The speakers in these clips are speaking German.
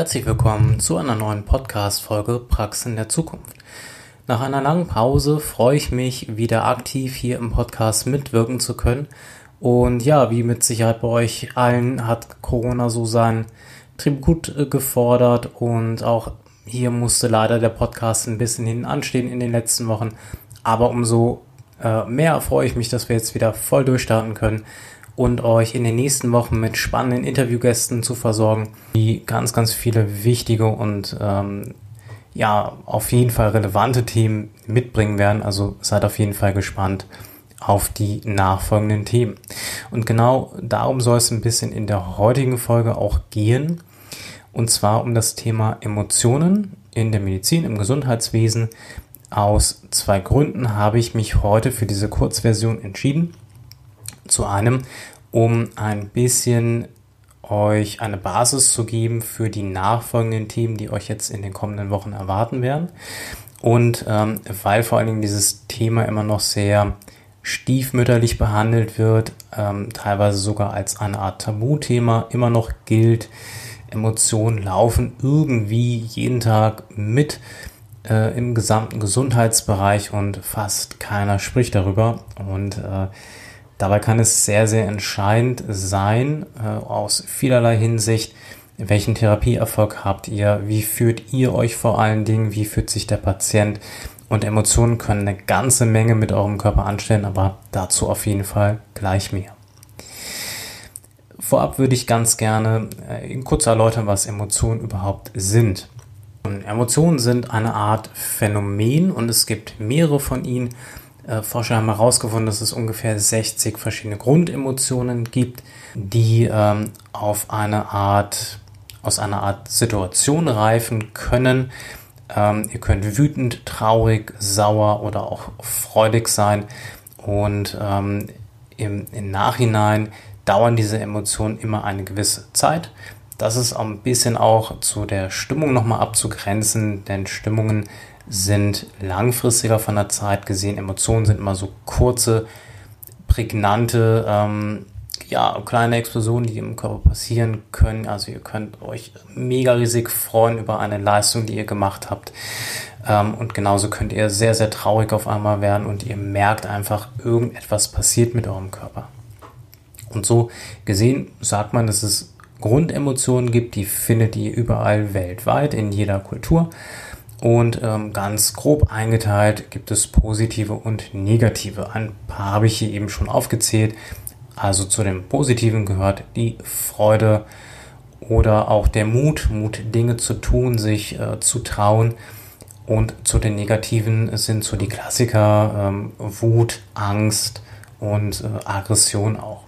Herzlich willkommen zu einer neuen Podcast-Folge Praxen der Zukunft. Nach einer langen Pause freue ich mich, wieder aktiv hier im Podcast mitwirken zu können. Und ja, wie mit Sicherheit bei euch allen hat Corona so sein Tribut äh, gefordert und auch hier musste leider der Podcast ein bisschen hinten anstehen in den letzten Wochen. Aber umso äh, mehr freue ich mich, dass wir jetzt wieder voll durchstarten können und euch in den nächsten Wochen mit spannenden Interviewgästen zu versorgen, die ganz, ganz viele wichtige und ähm, ja, auf jeden Fall relevante Themen mitbringen werden. Also seid auf jeden Fall gespannt auf die nachfolgenden Themen. Und genau darum soll es ein bisschen in der heutigen Folge auch gehen. Und zwar um das Thema Emotionen in der Medizin, im Gesundheitswesen. Aus zwei Gründen habe ich mich heute für diese Kurzversion entschieden. Zu einem, um ein bisschen euch eine Basis zu geben für die nachfolgenden Themen, die euch jetzt in den kommenden Wochen erwarten werden. Und ähm, weil vor allen Dingen dieses Thema immer noch sehr stiefmütterlich behandelt wird, ähm, teilweise sogar als eine Art Tabuthema immer noch gilt, Emotionen laufen irgendwie jeden Tag mit äh, im gesamten Gesundheitsbereich und fast keiner spricht darüber. Und äh, Dabei kann es sehr, sehr entscheidend sein, äh, aus vielerlei Hinsicht, welchen Therapieerfolg habt ihr, wie führt ihr euch vor allen Dingen, wie fühlt sich der Patient und Emotionen können eine ganze Menge mit eurem Körper anstellen, aber dazu auf jeden Fall gleich mehr. Vorab würde ich ganz gerne äh, kurz erläutern, was Emotionen überhaupt sind. Und Emotionen sind eine Art Phänomen und es gibt mehrere von ihnen äh, Forscher haben herausgefunden, dass es ungefähr 60 verschiedene Grundemotionen gibt, die ähm, auf eine Art, aus einer Art Situation reifen können. Ähm, ihr könnt wütend, traurig, sauer oder auch freudig sein. Und ähm, im, im Nachhinein dauern diese Emotionen immer eine gewisse Zeit. Das ist ein bisschen auch zu der Stimmung nochmal abzugrenzen, denn Stimmungen sind langfristiger von der Zeit gesehen. Emotionen sind immer so kurze, prägnante, ähm, ja, kleine Explosionen, die im Körper passieren können. Also ihr könnt euch mega riesig freuen über eine Leistung, die ihr gemacht habt. Ähm, und genauso könnt ihr sehr, sehr traurig auf einmal werden und ihr merkt einfach, irgendetwas passiert mit eurem Körper. Und so gesehen sagt man, dass es Grundemotionen gibt, die findet ihr überall weltweit, in jeder Kultur. Und ähm, ganz grob eingeteilt gibt es positive und negative. Ein paar habe ich hier eben schon aufgezählt. Also zu den positiven gehört die Freude oder auch der Mut, Mut Dinge zu tun, sich äh, zu trauen. Und zu den negativen sind so die Klassiker ähm, Wut, Angst und äh, Aggression auch.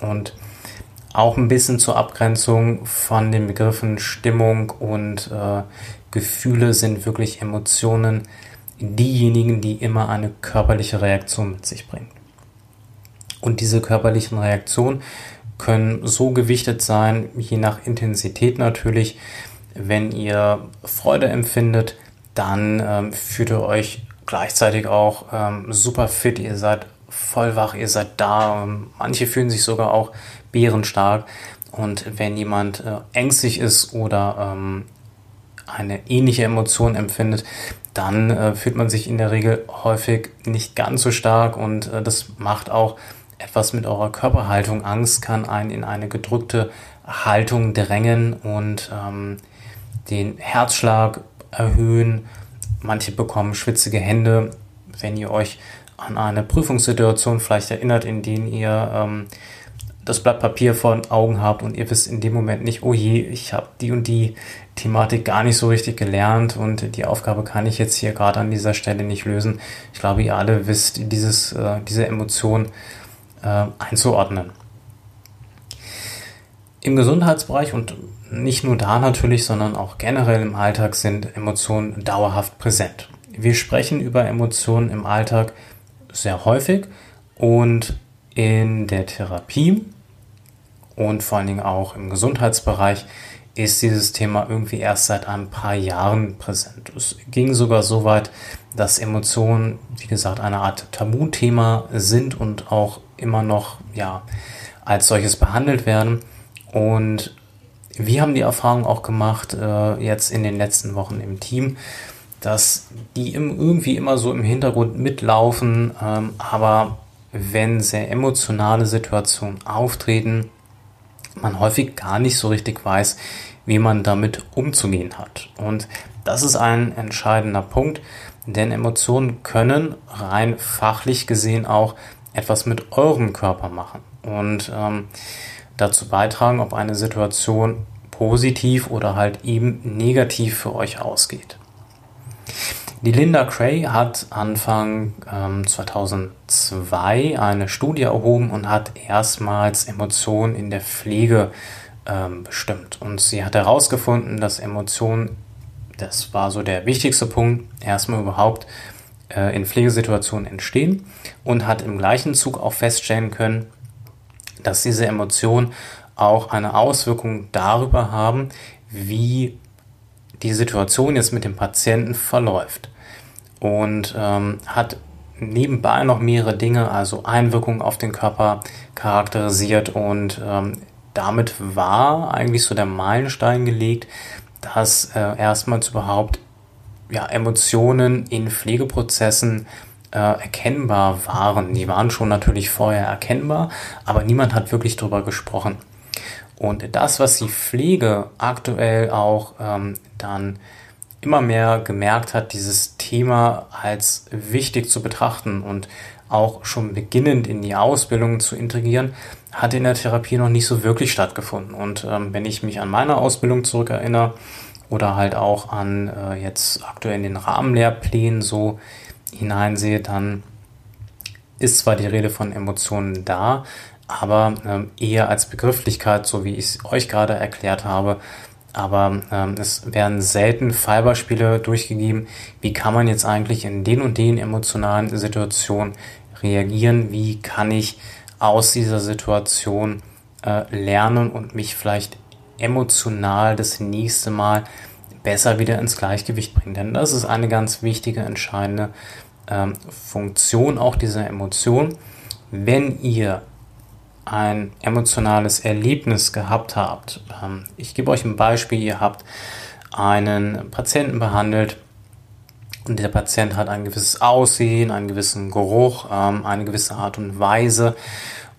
Und auch ein bisschen zur Abgrenzung von den Begriffen Stimmung und äh, Gefühle sind wirklich Emotionen, diejenigen, die immer eine körperliche Reaktion mit sich bringen. Und diese körperlichen Reaktionen können so gewichtet sein, je nach Intensität natürlich. Wenn ihr Freude empfindet, dann ähm, fühlt ihr euch gleichzeitig auch ähm, super fit, ihr seid voll wach, ihr seid da. Manche fühlen sich sogar auch bärenstark. Und wenn jemand äh, ängstlich ist oder ähm, eine ähnliche Emotion empfindet, dann äh, fühlt man sich in der Regel häufig nicht ganz so stark und äh, das macht auch etwas mit eurer Körperhaltung. Angst kann einen in eine gedrückte Haltung drängen und ähm, den Herzschlag erhöhen. Manche bekommen schwitzige Hände, wenn ihr euch an eine Prüfungssituation vielleicht erinnert, in denen ihr ähm, das Blatt Papier vor den Augen habt und ihr wisst in dem Moment nicht, oh je, ich habe die und die Thematik gar nicht so richtig gelernt und die Aufgabe kann ich jetzt hier gerade an dieser Stelle nicht lösen. Ich glaube, ihr alle wisst dieses, äh, diese Emotion äh, einzuordnen. Im Gesundheitsbereich und nicht nur da natürlich, sondern auch generell im Alltag sind Emotionen dauerhaft präsent. Wir sprechen über Emotionen im Alltag sehr häufig und in der Therapie und vor allen Dingen auch im Gesundheitsbereich ist dieses Thema irgendwie erst seit ein paar Jahren präsent. Es ging sogar so weit, dass Emotionen, wie gesagt, eine Art Tabuthema sind und auch immer noch ja, als solches behandelt werden. Und wir haben die Erfahrung auch gemacht, äh, jetzt in den letzten Wochen im Team, dass die irgendwie immer so im Hintergrund mitlaufen, ähm, aber wenn sehr emotionale Situationen auftreten, man häufig gar nicht so richtig weiß, wie man damit umzugehen hat. Und das ist ein entscheidender Punkt, denn Emotionen können rein fachlich gesehen auch etwas mit eurem Körper machen und ähm, dazu beitragen, ob eine Situation positiv oder halt eben negativ für euch ausgeht. Die Linda Cray hat Anfang ähm, 2002 eine Studie erhoben und hat erstmals Emotionen in der Pflege ähm, bestimmt. Und sie hat herausgefunden, dass Emotionen, das war so der wichtigste Punkt, erstmal überhaupt äh, in Pflegesituationen entstehen und hat im gleichen Zug auch feststellen können, dass diese Emotionen auch eine Auswirkung darüber haben, wie die Situation jetzt mit dem Patienten verläuft und ähm, hat nebenbei noch mehrere Dinge, also Einwirkungen auf den Körper charakterisiert und ähm, damit war eigentlich so der Meilenstein gelegt, dass äh, erstmals überhaupt ja, Emotionen in Pflegeprozessen äh, erkennbar waren. Die waren schon natürlich vorher erkennbar, aber niemand hat wirklich darüber gesprochen. Und das, was die Pflege aktuell auch ähm, dann immer mehr gemerkt hat, dieses Thema als wichtig zu betrachten und auch schon beginnend in die Ausbildung zu integrieren, hat in der Therapie noch nicht so wirklich stattgefunden. Und ähm, wenn ich mich an meine Ausbildung zurückerinnere oder halt auch an äh, jetzt aktuell in den Rahmenlehrplänen so hineinsehe, dann ist zwar die Rede von Emotionen da, aber ähm, eher als Begrifflichkeit, so wie ich es euch gerade erklärt habe, aber ähm, es werden selten Fallbeispiele durchgegeben, wie kann man jetzt eigentlich in den und den emotionalen Situationen reagieren, wie kann ich aus dieser Situation äh, lernen und mich vielleicht emotional das nächste Mal besser wieder ins Gleichgewicht bringen. Denn das ist eine ganz wichtige, entscheidende ähm, Funktion auch dieser Emotion. Wenn ihr ein emotionales Erlebnis gehabt habt. Ähm, ich gebe euch ein Beispiel. Ihr habt einen Patienten behandelt und der Patient hat ein gewisses Aussehen, einen gewissen Geruch, ähm, eine gewisse Art und Weise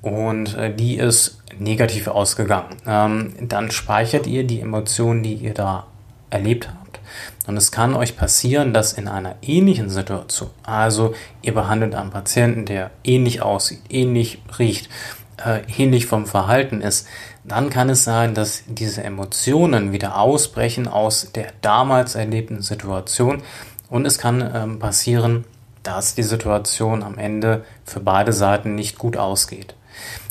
und äh, die ist negativ ausgegangen. Ähm, dann speichert ihr die Emotionen, die ihr da erlebt habt. Und es kann euch passieren, dass in einer ähnlichen Situation, also ihr behandelt einen Patienten, der ähnlich aussieht, ähnlich riecht, äh, ähnlich vom Verhalten ist, dann kann es sein, dass diese Emotionen wieder ausbrechen aus der damals erlebten Situation und es kann ähm, passieren, dass die Situation am Ende für beide Seiten nicht gut ausgeht.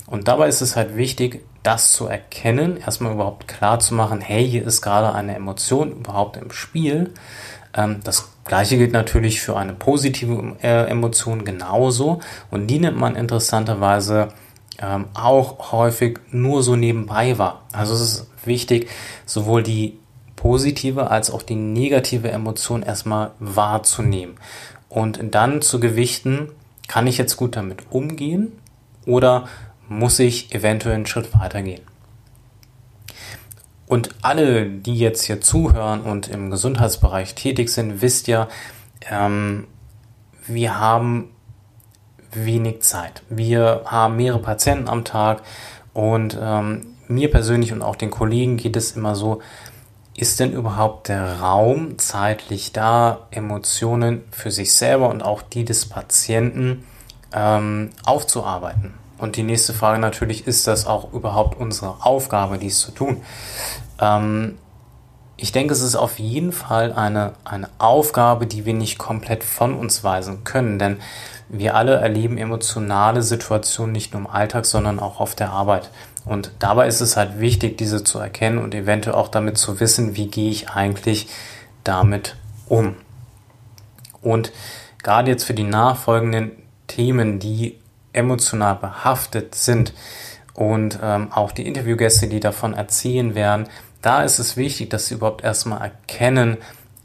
Und dabei ist es halt wichtig, das zu erkennen, erstmal überhaupt klar zu machen, hey, hier ist gerade eine Emotion überhaupt im Spiel. Ähm, das gleiche gilt natürlich für eine positive äh, Emotion genauso und die nimmt man interessanterweise ähm, auch häufig nur so nebenbei war. Also es ist wichtig, sowohl die positive als auch die negative Emotion erstmal wahrzunehmen und dann zu gewichten, kann ich jetzt gut damit umgehen oder muss ich eventuell einen Schritt weitergehen. Und alle, die jetzt hier zuhören und im Gesundheitsbereich tätig sind, wisst ja, ähm, wir haben wenig Zeit. Wir haben mehrere Patienten am Tag und ähm, mir persönlich und auch den Kollegen geht es immer so, ist denn überhaupt der Raum zeitlich da, Emotionen für sich selber und auch die des Patienten ähm, aufzuarbeiten? Und die nächste Frage natürlich, ist das auch überhaupt unsere Aufgabe, dies zu tun? Ähm, ich denke, es ist auf jeden Fall eine, eine Aufgabe, die wir nicht komplett von uns weisen können, denn wir alle erleben emotionale Situationen nicht nur im Alltag, sondern auch auf der Arbeit. Und dabei ist es halt wichtig, diese zu erkennen und eventuell auch damit zu wissen, wie gehe ich eigentlich damit um. Und gerade jetzt für die nachfolgenden Themen, die emotional behaftet sind und ähm, auch die Interviewgäste, die davon erzählen werden, da ist es wichtig, dass sie überhaupt erstmal erkennen,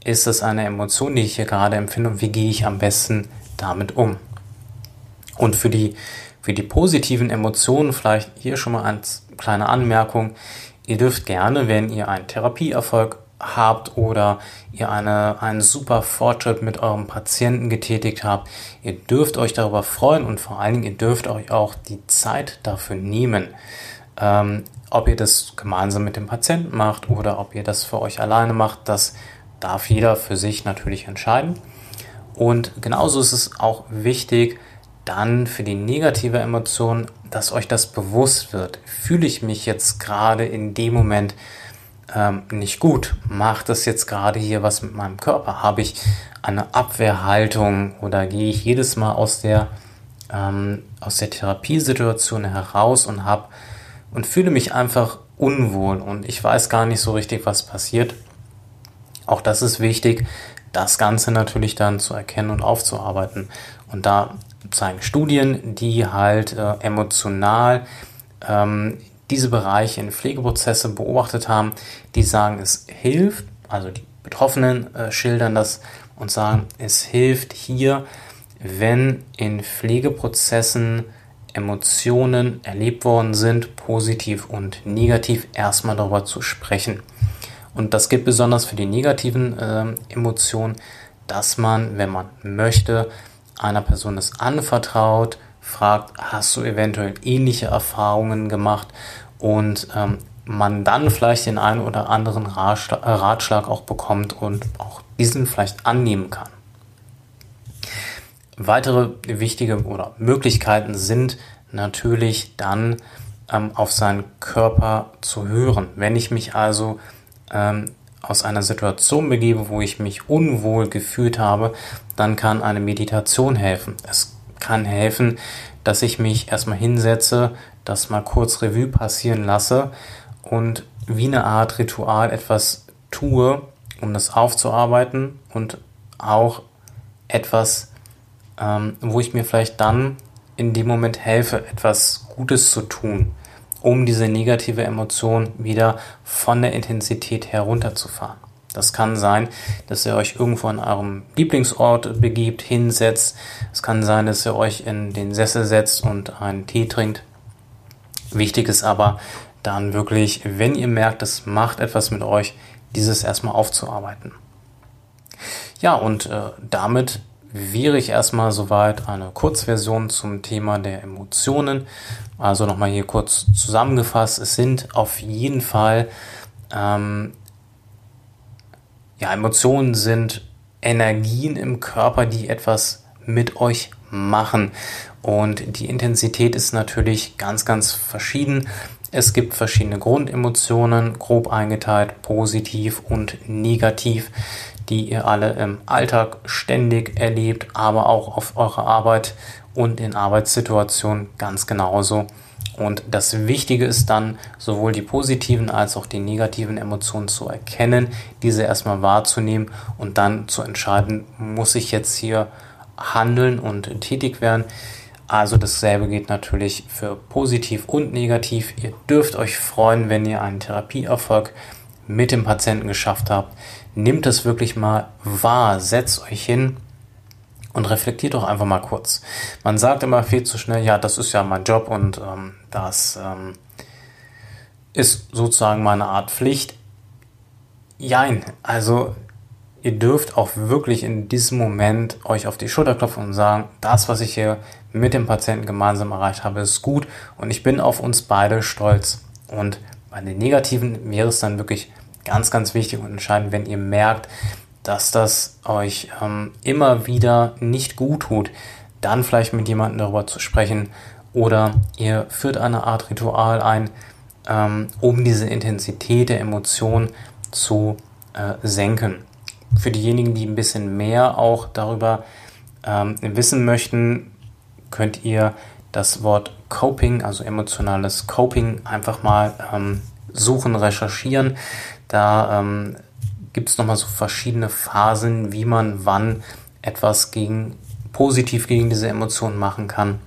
ist das eine Emotion, die ich hier gerade empfinde und wie gehe ich am besten damit um. Und für die, für die positiven Emotionen vielleicht hier schon mal eine kleine Anmerkung. ihr dürft gerne, wenn ihr einen Therapieerfolg habt oder ihr eine, einen super Fortschritt mit eurem Patienten getätigt habt, ihr dürft euch darüber freuen und vor allen Dingen, ihr dürft euch auch die Zeit dafür nehmen. Ähm, ob ihr das gemeinsam mit dem Patienten macht oder ob ihr das für euch alleine macht, das darf jeder für sich natürlich entscheiden. Und genauso ist es auch wichtig, dann für die negative Emotion, dass euch das bewusst wird. Fühle ich mich jetzt gerade in dem Moment ähm, nicht gut? Macht das jetzt gerade hier was mit meinem Körper? Habe ich eine Abwehrhaltung oder gehe ich jedes Mal aus der, ähm, aus der Therapiesituation heraus und habe und fühle mich einfach unwohl und ich weiß gar nicht so richtig, was passiert? Auch das ist wichtig, das Ganze natürlich dann zu erkennen und aufzuarbeiten. Und da zeigen Studien, die halt äh, emotional ähm, diese Bereiche in Pflegeprozesse beobachtet haben, die sagen, es hilft, also die Betroffenen äh, schildern das und sagen, es hilft hier, wenn in Pflegeprozessen Emotionen erlebt worden sind, positiv und negativ, erstmal darüber zu sprechen. Und das gilt besonders für die negativen äh, Emotionen, dass man, wenn man möchte, einer Person es anvertraut, fragt, hast du eventuell ähnliche Erfahrungen gemacht und ähm, man dann vielleicht den einen oder anderen Ratschlag auch bekommt und auch diesen vielleicht annehmen kann. Weitere wichtige oder Möglichkeiten sind natürlich dann ähm, auf seinen Körper zu hören. Wenn ich mich also ähm, aus einer Situation begebe, wo ich mich unwohl gefühlt habe, dann kann eine Meditation helfen. Es kann helfen, dass ich mich erstmal hinsetze, das mal kurz Revue passieren lasse und wie eine Art Ritual etwas tue, um das aufzuarbeiten und auch etwas, ähm, wo ich mir vielleicht dann in dem Moment helfe, etwas Gutes zu tun um diese negative Emotion wieder von der Intensität herunterzufahren. Das kann sein, dass ihr euch irgendwo an eurem Lieblingsort begibt, hinsetzt. Es kann sein, dass ihr euch in den Sessel setzt und einen Tee trinkt. Wichtig ist aber dann wirklich, wenn ihr merkt, es macht etwas mit euch, dieses erstmal aufzuarbeiten. Ja, und äh, damit wäre ich erstmal soweit eine Kurzversion zum Thema der Emotionen. Also nochmal hier kurz zusammengefasst. Es sind auf jeden Fall, ähm, ja, Emotionen sind Energien im Körper, die etwas mit euch machen. Und die Intensität ist natürlich ganz, ganz verschieden. Es gibt verschiedene Grundemotionen, grob eingeteilt, positiv und negativ die ihr alle im Alltag ständig erlebt, aber auch auf eurer Arbeit und in Arbeitssituationen ganz genauso. Und das Wichtige ist dann, sowohl die positiven als auch die negativen Emotionen zu erkennen, diese erstmal wahrzunehmen und dann zu entscheiden, muss ich jetzt hier handeln und tätig werden. Also dasselbe geht natürlich für positiv und negativ. Ihr dürft euch freuen, wenn ihr einen Therapieerfolg mit dem Patienten geschafft habt nehmt es wirklich mal wahr, setzt euch hin und reflektiert doch einfach mal kurz. Man sagt immer viel zu schnell, ja, das ist ja mein Job und ähm, das ähm, ist sozusagen meine Art Pflicht. Jein, also ihr dürft auch wirklich in diesem Moment euch auf die Schulter klopfen und sagen, das, was ich hier mit dem Patienten gemeinsam erreicht habe, ist gut und ich bin auf uns beide stolz. Und bei den Negativen wäre es dann wirklich ganz, ganz wichtig und entscheidend, wenn ihr merkt, dass das euch ähm, immer wieder nicht gut tut, dann vielleicht mit jemandem darüber zu sprechen oder ihr führt eine Art Ritual ein, ähm, um diese Intensität der Emotion zu äh, senken. Für diejenigen, die ein bisschen mehr auch darüber ähm, wissen möchten, könnt ihr das Wort Coping, also emotionales Coping, einfach mal ähm, suchen, recherchieren. Da ähm, gibt es nochmal so verschiedene Phasen, wie man wann etwas gegen, positiv gegen diese Emotionen machen kann.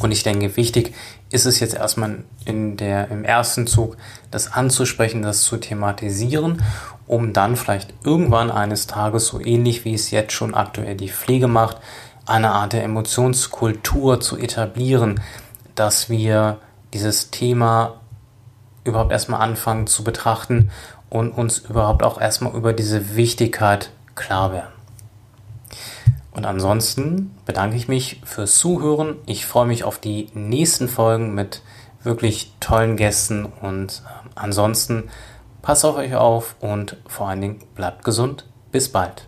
Und ich denke, wichtig ist es jetzt erstmal in der, im ersten Zug, das anzusprechen, das zu thematisieren, um dann vielleicht irgendwann eines Tages, so ähnlich wie es jetzt schon aktuell die Pflege macht, eine Art der Emotionskultur zu etablieren, dass wir dieses Thema überhaupt erstmal anfangen zu betrachten und uns überhaupt auch erstmal über diese Wichtigkeit klar werden. Und ansonsten bedanke ich mich fürs Zuhören. Ich freue mich auf die nächsten Folgen mit wirklich tollen Gästen und äh, ansonsten passt auf euch auf und vor allen Dingen bleibt gesund. Bis bald.